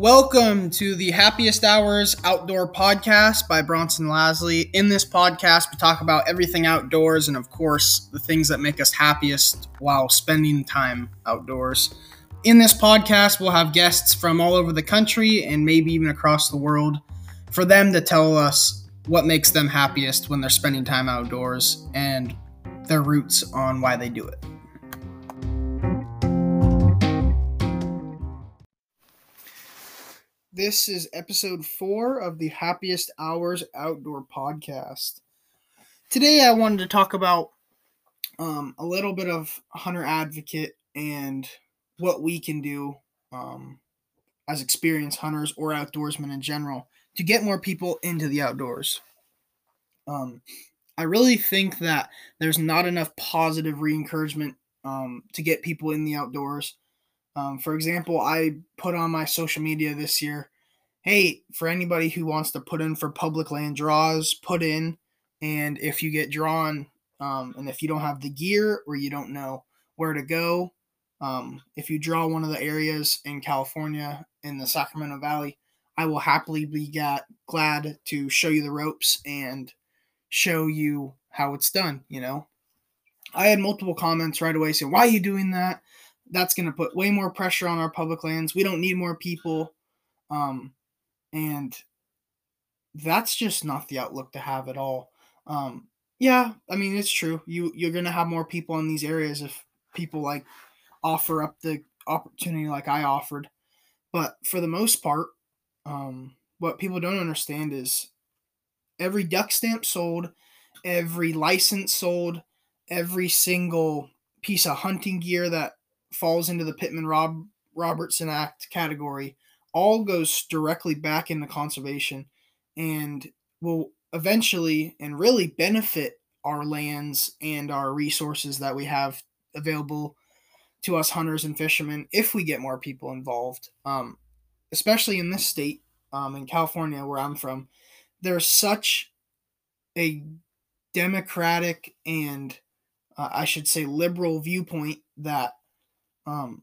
Welcome to the Happiest Hours Outdoor Podcast by Bronson Lasley. In this podcast, we talk about everything outdoors and, of course, the things that make us happiest while spending time outdoors. In this podcast, we'll have guests from all over the country and maybe even across the world for them to tell us what makes them happiest when they're spending time outdoors and their roots on why they do it. This is episode four of the Happiest Hours Outdoor Podcast. Today, I wanted to talk about um, a little bit of hunter advocate and what we can do um, as experienced hunters or outdoorsmen in general to get more people into the outdoors. Um, I really think that there's not enough positive re encouragement um, to get people in the outdoors. Um, for example, I put on my social media this year, hey, for anybody who wants to put in for public land draws, put in. And if you get drawn, um, and if you don't have the gear or you don't know where to go, um, if you draw one of the areas in California in the Sacramento Valley, I will happily be got, glad to show you the ropes and show you how it's done. You know, I had multiple comments right away saying, "Why are you doing that? That's going to put way more pressure on our public lands. We don't need more people. Um, and that's just not the outlook to have at all. Um, yeah, I mean it's true. You you're gonna have more people in these areas if people like offer up the opportunity like I offered. But for the most part, um, what people don't understand is every duck stamp sold, every license sold, every single piece of hunting gear that falls into the Pittman Rob Robertson Act category all goes directly back into conservation and will eventually and really benefit our lands and our resources that we have available to us hunters and fishermen if we get more people involved. Um, especially in this state, um, in California, where I'm from, there's such a democratic and uh, I should say liberal viewpoint that um,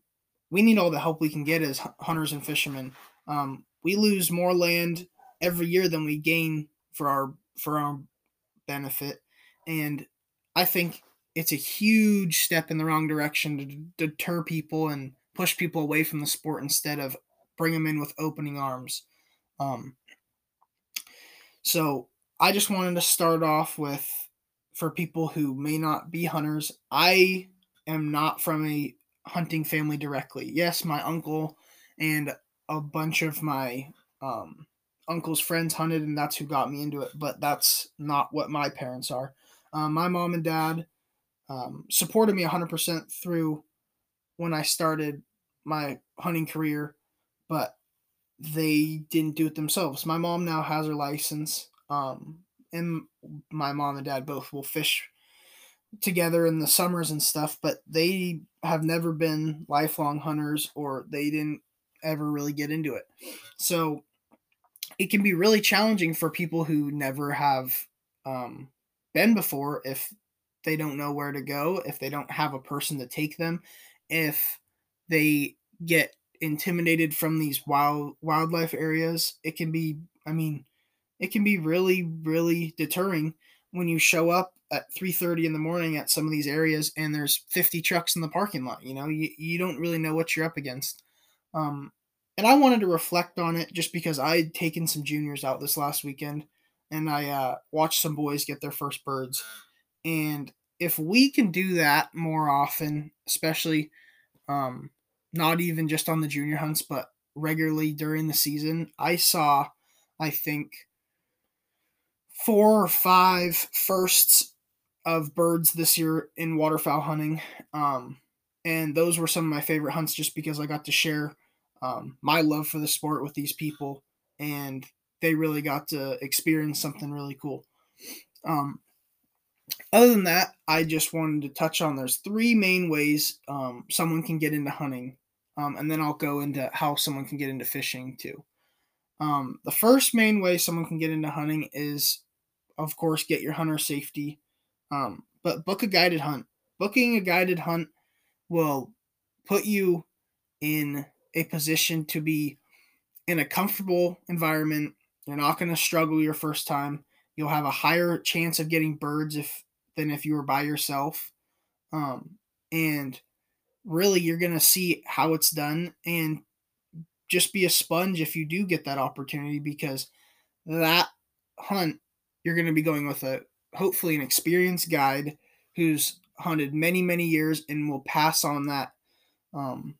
we need all the help we can get as hunters and fishermen. Um, we lose more land every year than we gain for our for our benefit, and I think it's a huge step in the wrong direction to deter people and push people away from the sport instead of bring them in with opening arms. Um, so I just wanted to start off with for people who may not be hunters. I am not from a hunting family directly. Yes, my uncle and a bunch of my um, uncle's friends hunted, and that's who got me into it. But that's not what my parents are. Um, my mom and dad um, supported me 100% through when I started my hunting career, but they didn't do it themselves. My mom now has her license, um, and my mom and dad both will fish together in the summers and stuff, but they have never been lifelong hunters or they didn't ever really get into it. So it can be really challenging for people who never have um, been before if they don't know where to go, if they don't have a person to take them, if they get intimidated from these wild wildlife areas. It can be, I mean, it can be really, really deterring when you show up at 3.30 in the morning at some of these areas and there's 50 trucks in the parking lot you know? You, you don't really know what you're up against. Um, and i wanted to reflect on it just because i had taken some juniors out this last weekend and i uh, watched some boys get their first birds. And if we can do that more often especially um, not even just on the junior hunts but regularly during the season i saw i think four or five firsts of birds this year in waterfowl hunting. Um, and those were some of my favorite hunts just because I got to share um, my love for the sport with these people and they really got to experience something really cool. Um, other than that, I just wanted to touch on there's three main ways um, someone can get into hunting, um, and then I'll go into how someone can get into fishing too. Um, the first main way someone can get into hunting is, of course, get your hunter safety um, but book a guided hunt. Booking a guided hunt will put you in a position to be in a comfortable environment. You're not going to struggle your first time. You'll have a higher chance of getting birds if than if you were by yourself. Um, and really, you're going to see how it's done and just be a sponge if you do get that opportunity because that hunt you're going to be going with a hopefully an experienced guide who's hunted many many years and will pass on that um,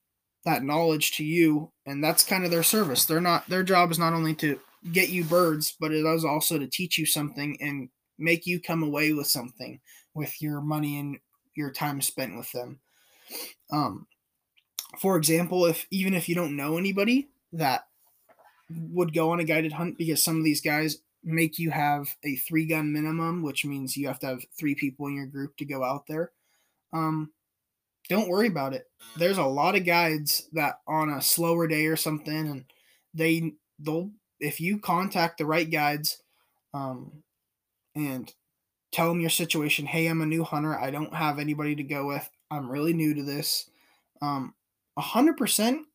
that knowledge to you. And that's kind of their service. They're not their job is not only to get you birds but it is also to teach you something and make you come away with something with your money and your time spent with them. Um, for example if even if you don't know anybody that would go on a guided hunt because some of these guys make you have a three gun minimum, which means you have to have three people in your group to go out there. Um, don't worry about it. There's a lot of guides that on a slower day or something, and they they'll if you contact the right guides, um, and tell them your situation. Hey, I'm a new hunter. I don't have anybody to go with. I'm really new to this. Um, a hundred percent.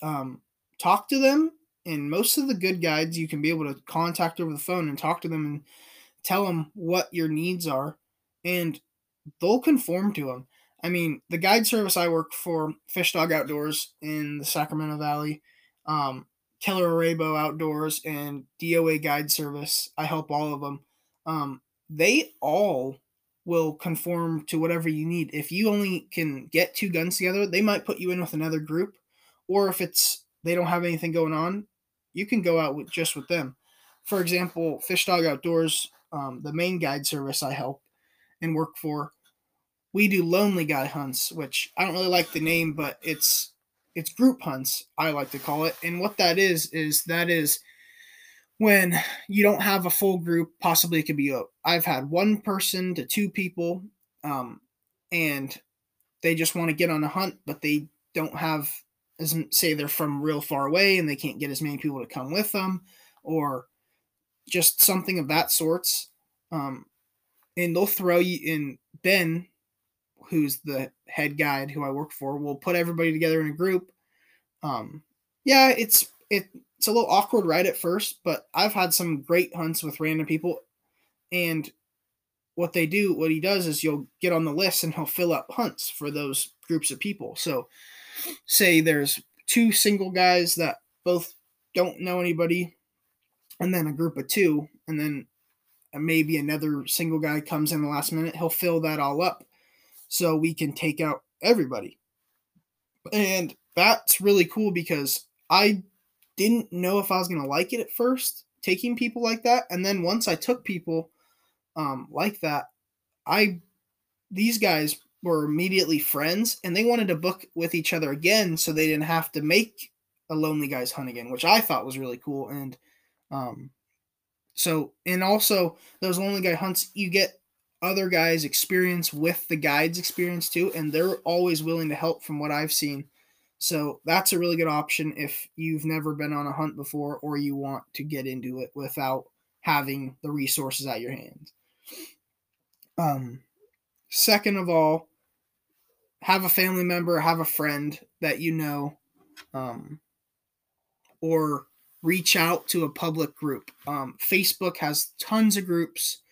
Um, talk to them and most of the good guides you can be able to contact over the phone and talk to them and tell them what your needs are and they'll conform to them i mean the guide service i work for fish dog outdoors in the sacramento valley um, keller arabo outdoors and doa guide service i help all of them um, they all will conform to whatever you need. If you only can get two guns together they might put you in with another group or if it's they don't have anything going on you can go out with just with them. For example, Fish Dog Outdoors, um, the main guide service I help and work for, we do lonely guy hunts, which I don't really like the name, but it's it's group hunts I like to call it. And what that is is that is when you don't have a full group. Possibly it could be a. I've had one person to two people, um, and they just want to get on a hunt, but they don't have doesn't say they're from real far away and they can't get as many people to come with them or just something of that sorts um, and they'll throw you in ben who's the head guide who i work for will put everybody together in a group. Um, yeah it's it, it's a little awkward right at first but i've had some great hunts with random people and what they do what he does is you'll get on the list and he'll fill up hunts for those groups of people. So say there's two single guys that both don't know anybody, and then a group of two, and then maybe another single guy comes in the last minute, he'll fill that all up so we can take out everybody. And that's really cool because I didn't know if I was going to like it at first, taking people like that. And then once I took people um, like that, I, these guys were immediately friends and they wanted to book with each other again so they didn't have to make a lonely guys hunt again which i thought was really cool and um so and also those lonely guy hunts you get other guys experience with the guides experience too and they're always willing to help from what i've seen. So that's a really good option if you've never been on a hunt before or you want to get into it without having the resources at your hands. Um second of all have a family member, have a friend that you know, um, or reach out to a public group. Um, Facebook has tons of groups.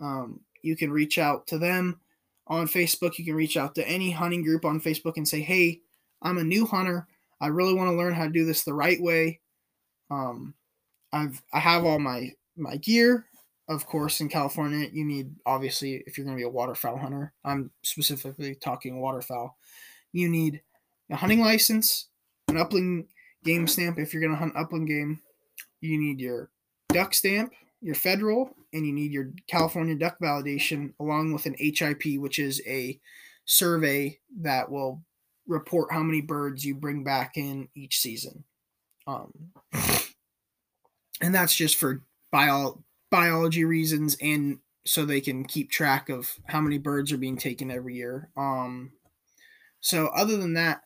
Um, you can reach out to them on Facebook. You can reach out to any hunting group on Facebook and say, "Hey, I'm a new hunter. I really want to learn how to do this the right way. Um, I've I have all my my gear of course, in California, you need obviously if you're going to be a waterfowl hunter. I'm specifically talking waterfowl. You need a hunting license, an upland game stamp if you're going to hunt upland game. You need your duck stamp, your federal, and you need your California duck validation along with an HIP, which is a survey that will report how many birds you bring back in each season. Um, and that's just for bio biology reasons and so they can keep track of how many birds are being taken every year. Um, so other than that,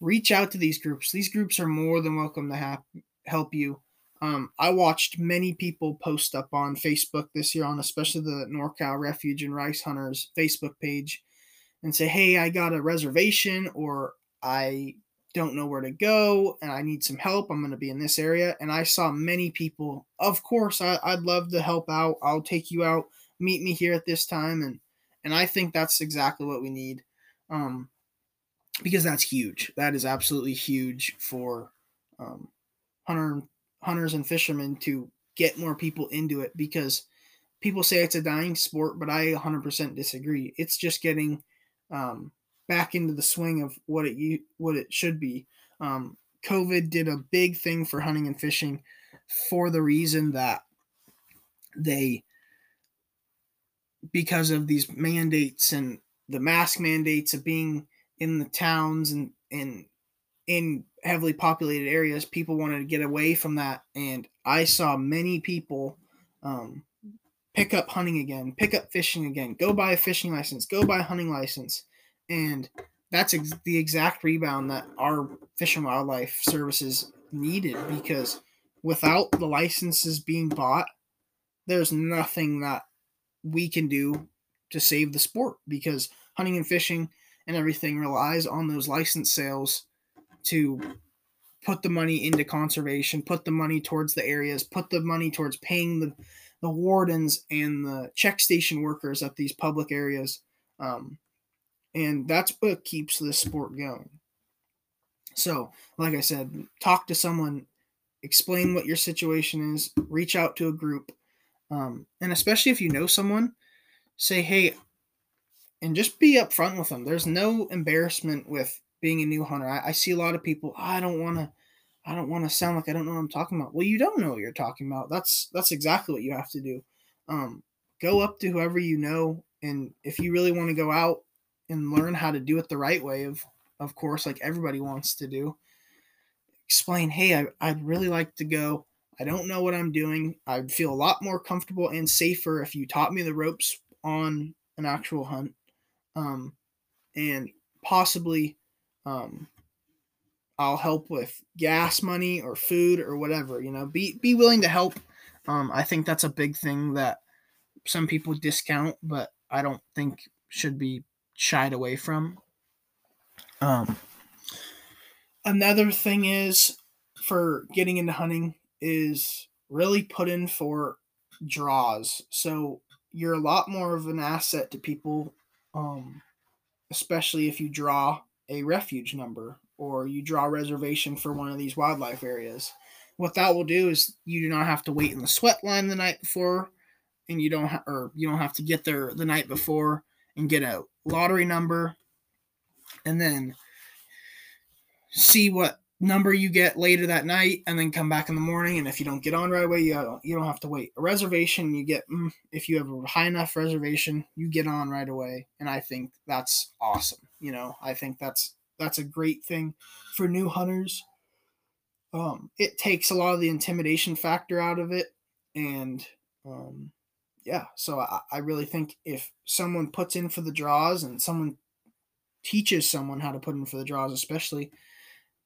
reach out to these groups. These groups are more than welcome to have, help you. Um, I watched many people post up on Facebook this year on especially the NorCal Refuge and Rice Hunters Facebook page and say, "Hey, I got a reservation or I don't know where to go and I need some help. I'm going to be in this area. And I saw many people, of course, I, would love to help out. I'll take you out, meet me here at this time. And, and I think that's exactly what we need. Um, because that's huge. That is absolutely huge for um, hunter, hunters and fishermen to get more people into it because people say it's a dying sport, but I 100% disagree. It's just getting um, back into the swing of what it what it should be. Um, COVID did a big thing for hunting and fishing for the reason that they because of these mandates and the mask mandates of being in the towns and and in heavily populated areas people wanted to get away from that and i saw many people um, pick up hunting again pick up fishing again go buy a fishing license go buy a hunting license and that's ex- the exact rebound that our Fish and Wildlife Services needed because without the licenses being bought, there's nothing that we can do to save the sport because hunting and fishing and everything relies on those license sales to put the money into conservation, put the money towards the areas, put the money towards paying the the wardens and the check station workers at these public areas. Um, and that's what keeps this sport going. So, like I said, talk to someone, explain what your situation is, reach out to a group, um, and especially if you know someone, say, hey, and just be upfront with them. There's no embarrassment with being a new hunter. I, I see a lot of people, oh, I don't want to. I don't want to sound like I don't know what I'm talking about. Well, you don't know what you're talking about. That's that's exactly what you have to do. Um, go up to whoever you know, and if you really want to go out, and learn how to do it the right way of of course like everybody wants to do. Explain hey I, i'd really like to go. I don't know what i'm doing. I'd feel a lot more comfortable and safer if you taught me the ropes on an actual hunt um, and possibly um, i'll help with gas money or food or whatever you know? Be be willing to help. Um, i think that's a big thing that some people discount but i don't think should be shied away from. Um, another thing is for getting into hunting is really put in for draws. So you're a lot more of an asset to people, um, especially if you draw a refuge number or you draw reservation for one of these wildlife areas. What that will do is you do not have to wait in the sweat line the night before, and you don't ha- or you don't have to get there the night before and get a lottery number and then see what number you get later that night and then come back in the morning. And if you don't get on right away you don't, you don't have to wait. A reservation you get mm, if you have a high enough reservation you get on right away. And i think that's awesome. You know i think that's that's a great thing for new hunters. Um it takes a lot of the intimidation factor out of it. And um yeah, so I, I really think if someone puts in for the draws and someone teaches someone how to put in for the draws, especially,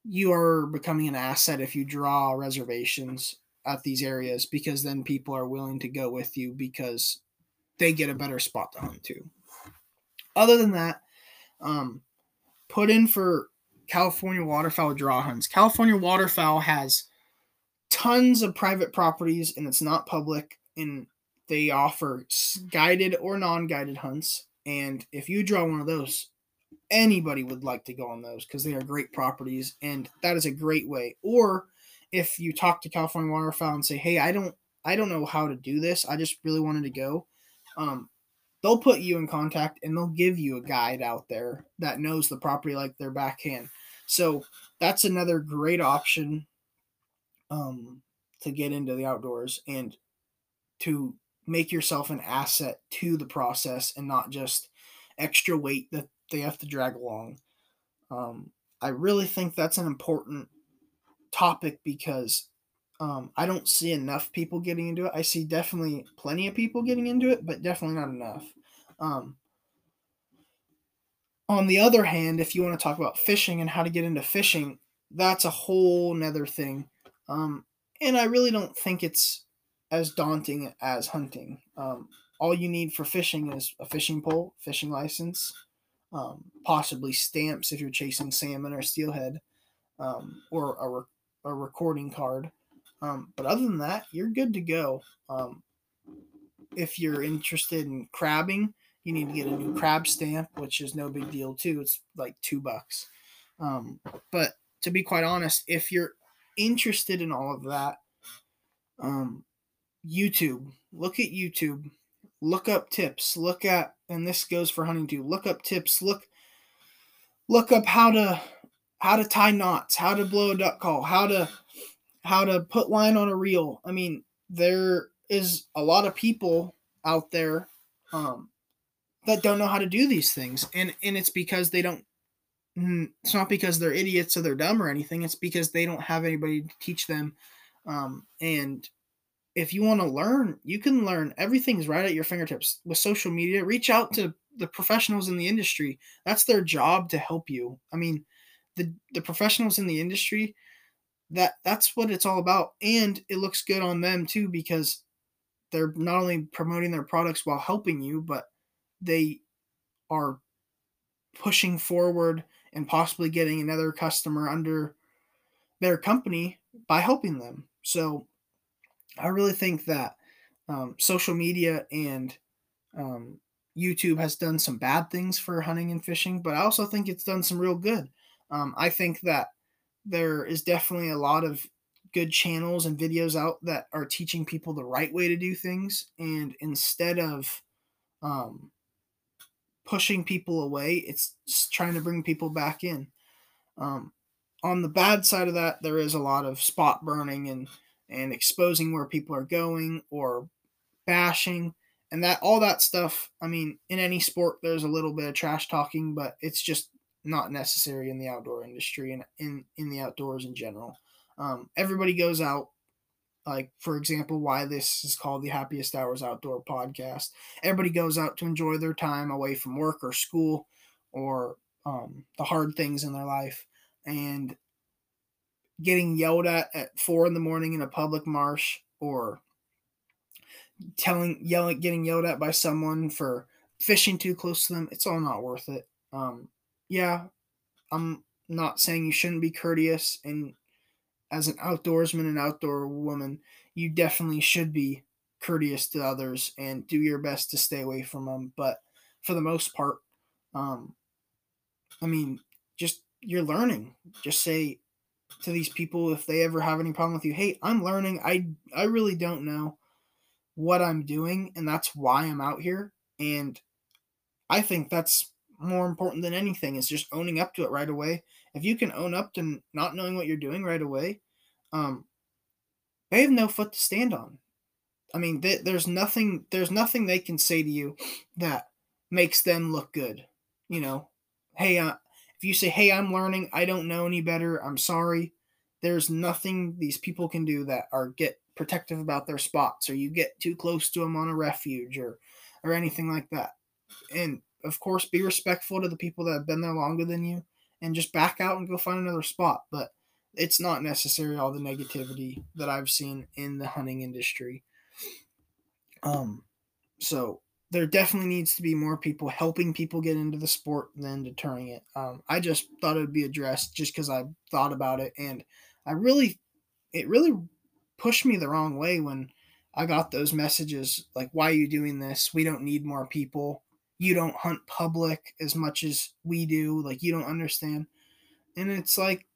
you are becoming an asset if you draw reservations at these areas because then people are willing to go with you because they get a better spot to hunt too. Other than that, um, put in for California waterfowl draw hunts. California waterfowl has tons of private properties and it's not public. And they offer guided or non-guided hunts, and if you draw one of those, anybody would like to go on those because they are great properties, and that is a great way. Or if you talk to California Waterfowl and say, "Hey, I don't, I don't know how to do this. I just really wanted to go," um, they'll put you in contact and they'll give you a guide out there that knows the property like their backhand. So that's another great option um, to get into the outdoors and to make yourself an asset to the process and not just extra weight that they have to drag along. Um, I really think that's an important topic because um, I don't see enough people getting into it. I see definitely plenty of people getting into it, but definitely not enough. Um, on the other hand, if you want to talk about fishing and how to get into fishing, that's a whole nother thing. Um, and I really don't think it's as daunting as hunting. Um, all you need for fishing is a fishing pole, fishing license, um, possibly stamps if you're chasing salmon or steelhead. um, or a, re- a recording card. Um, but other than that, you're good to go. Um, if you're interested in crabbing, you need to get a new crab stamp, which is no big deal too. It's like two bucks. Um, but to be quite honest, if you're interested in all of that, um, YouTube, look at YouTube, look up tips, look at, and this goes for too. Look up tips, look, look up how to, how to tie knots, how to blow a duck call, how to, how to put line on a reel. I mean, there is a lot of people out there um, that don't know how to do these things, and and it's because they don't. Mm, it's not because they're idiots or they're dumb or anything. It's because they don't have anybody to teach them. Um, and if you want to learn, you can learn. Everything's right at your fingertips with social media. Reach out to the professionals in the industry. That's their job to help you. I mean, the the professionals in the industry that that's what it's all about and it looks good on them too because they're not only promoting their products while helping you but they are pushing forward and possibly getting another customer under their company by helping them so i really think that um, social media and um, youtube has done some bad things for hunting and fishing but i also think it's done some real good. Um, i think that there is definitely a lot of good channels and videos out that are teaching people the right way to do things and instead of um, pushing people away it's trying to bring people back in. Um, on the bad side of that there is a lot of spot burning and and exposing where people are going or bashing and that all that stuff i mean in any sport there's a little bit of trash talking but it's just not necessary in the outdoor industry and in, in the outdoors in general. Um, everybody goes out, like, for example, why this is called the Happiest Hours Outdoor Podcast. Everybody goes out to enjoy their time away from work or school or um, the hard things in their life. And getting yelled at at four in the morning in a public marsh or telling yelling getting yelled at by someone for fishing too close to them it's all not worth it um, yeah, I'm not saying you shouldn't be courteous and as an outdoorsman and outdoor woman, you definitely should be courteous to others and do your best to stay away from them. But for the most part, um, I mean, just you're learning. Just say to these people if they ever have any problem with you, "Hey, I'm learning. I I really don't know what I'm doing, and that's why I'm out here." And I think that's more important than anything is just owning up to it right away. If you can own up to not knowing what you're doing right away, um, they have no foot to stand on. I mean, they, there's nothing there's nothing they can say to you that makes them look good. You know, hey, uh, if you say, "Hey, I'm learning. I don't know any better. I'm sorry." There's nothing these people can do that are get protective about their spots, or you get too close to them on a refuge, or or anything like that. And of course, be respectful to the people that have been there longer than you and just back out and go find another spot. But it's not necessary all the negativity that I've seen in the hunting industry. Um, so there definitely needs to be more people helping people get into the sport than deterring it. Um, I just thought it would be addressed just because I thought about it, and I really, it really pushed me the wrong way when I got those messages like, "Why are you doing this? We don't need more people." you don't hunt public as much as we do like you don't understand and it's like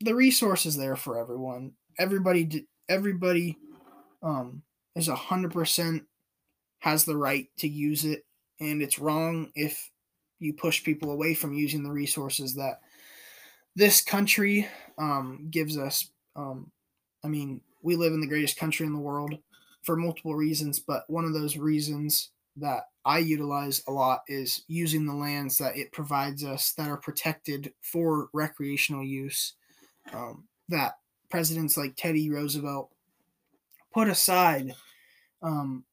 the resource is there for everyone everybody everybody um is a hundred percent has the right to use it and it's wrong if you push people away from using the resources that this country um, gives us um, i mean we live in the greatest country in the world for multiple reasons but one of those reasons that I utilize a lot is using the lands that it provides us that are protected for recreational use. Um, that presidents like Teddy Roosevelt put aside um,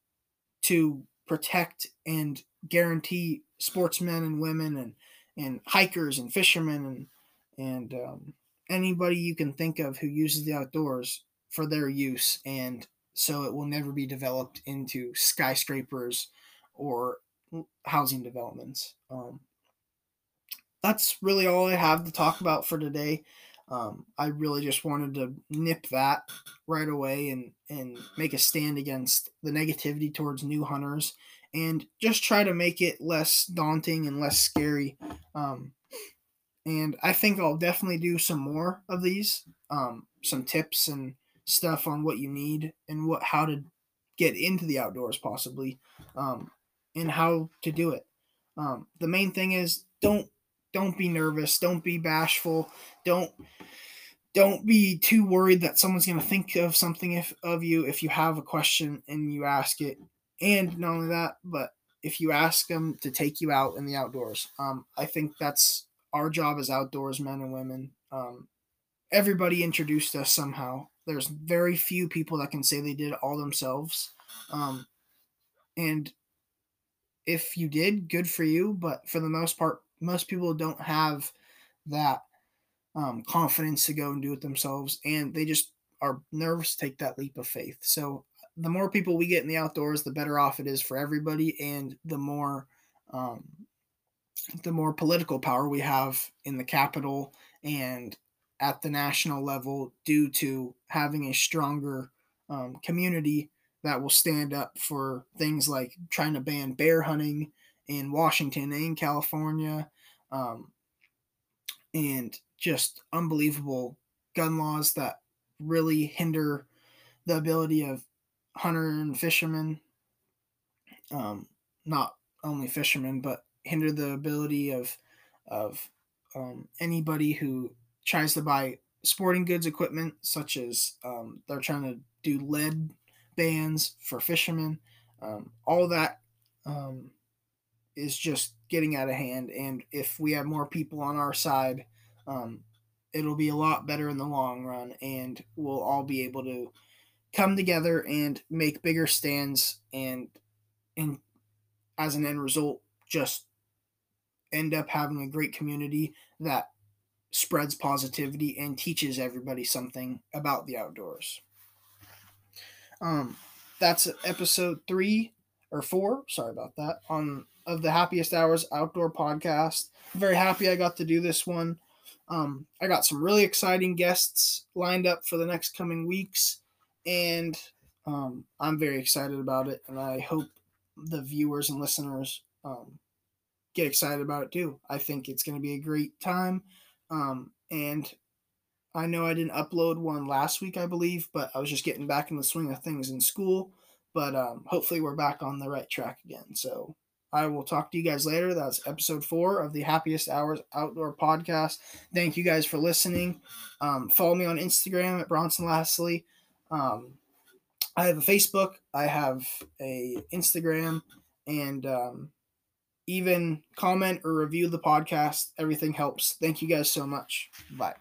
to protect and guarantee sportsmen and women and and hikers and fishermen and and um, anybody you can think of who uses the outdoors for their use and so it will never be developed into skyscrapers or housing developments. Um, that's really all I have to talk about for today. Um, I really just wanted to nip that right away and and make a stand against the negativity towards new hunters and just try to make it less daunting and less scary. Um, and I think I'll definitely do some more of these, um, some tips and stuff on what you need and what how to get into the outdoors possibly, um, and how to do it. Um, the main thing is don't don't be nervous, don't be bashful, don't don't be too worried that someone's going to think of something if of you if you have a question and you ask it. And not only that but if you ask them to take you out in the outdoors um, i think that's our job as outdoors men and women um, everybody introduced us somehow. There's very few people that can say they did it all themselves um, and if you did good for you but for the most part most people don't have that um, confidence to go and do it themselves, and they just are nervous to take that leap of faith. So the more people we get in the outdoors, the better off it is for everybody, and the more um, the more political power we have in the capital and at the national level due to having a stronger um, community that will stand up for things like trying to ban bear hunting in Washington and California, um, and just unbelievable gun laws that really hinder the ability of hunter and fishermen, um, not only fishermen, but hinder the ability of of um, anybody who tries to buy sporting goods equipment, such as um, they're trying to do lead bans for fishermen. Um, all that um, is just getting out of hand. And if we have more people on our side um, it'll be a lot better in the long run, and we'll all be able to come together and make bigger stands, and and as an end result, just end up having a great community that spreads positivity and teaches everybody something about the outdoors. Um, that's episode three or four. Sorry about that. On of the Happiest Hours Outdoor Podcast. I'm very happy I got to do this one. Um, I got some really exciting guests lined up for the next coming weeks, and um, I'm very excited about it. And I hope the viewers and listeners um, get excited about it too. I think it's going to be a great time. Um, and I know I didn't upload one last week, I believe, but I was just getting back in the swing of things in school. But um, hopefully, we're back on the right track again. So I will talk to you guys later. That's episode four of the Happiest Hours Outdoor Podcast. Thank you guys for listening. Um, follow me on Instagram at Bronson Lasley. Um, I have a Facebook, I have a Instagram, and um, even comment or review the podcast. Everything helps. Thank you guys so much. Bye.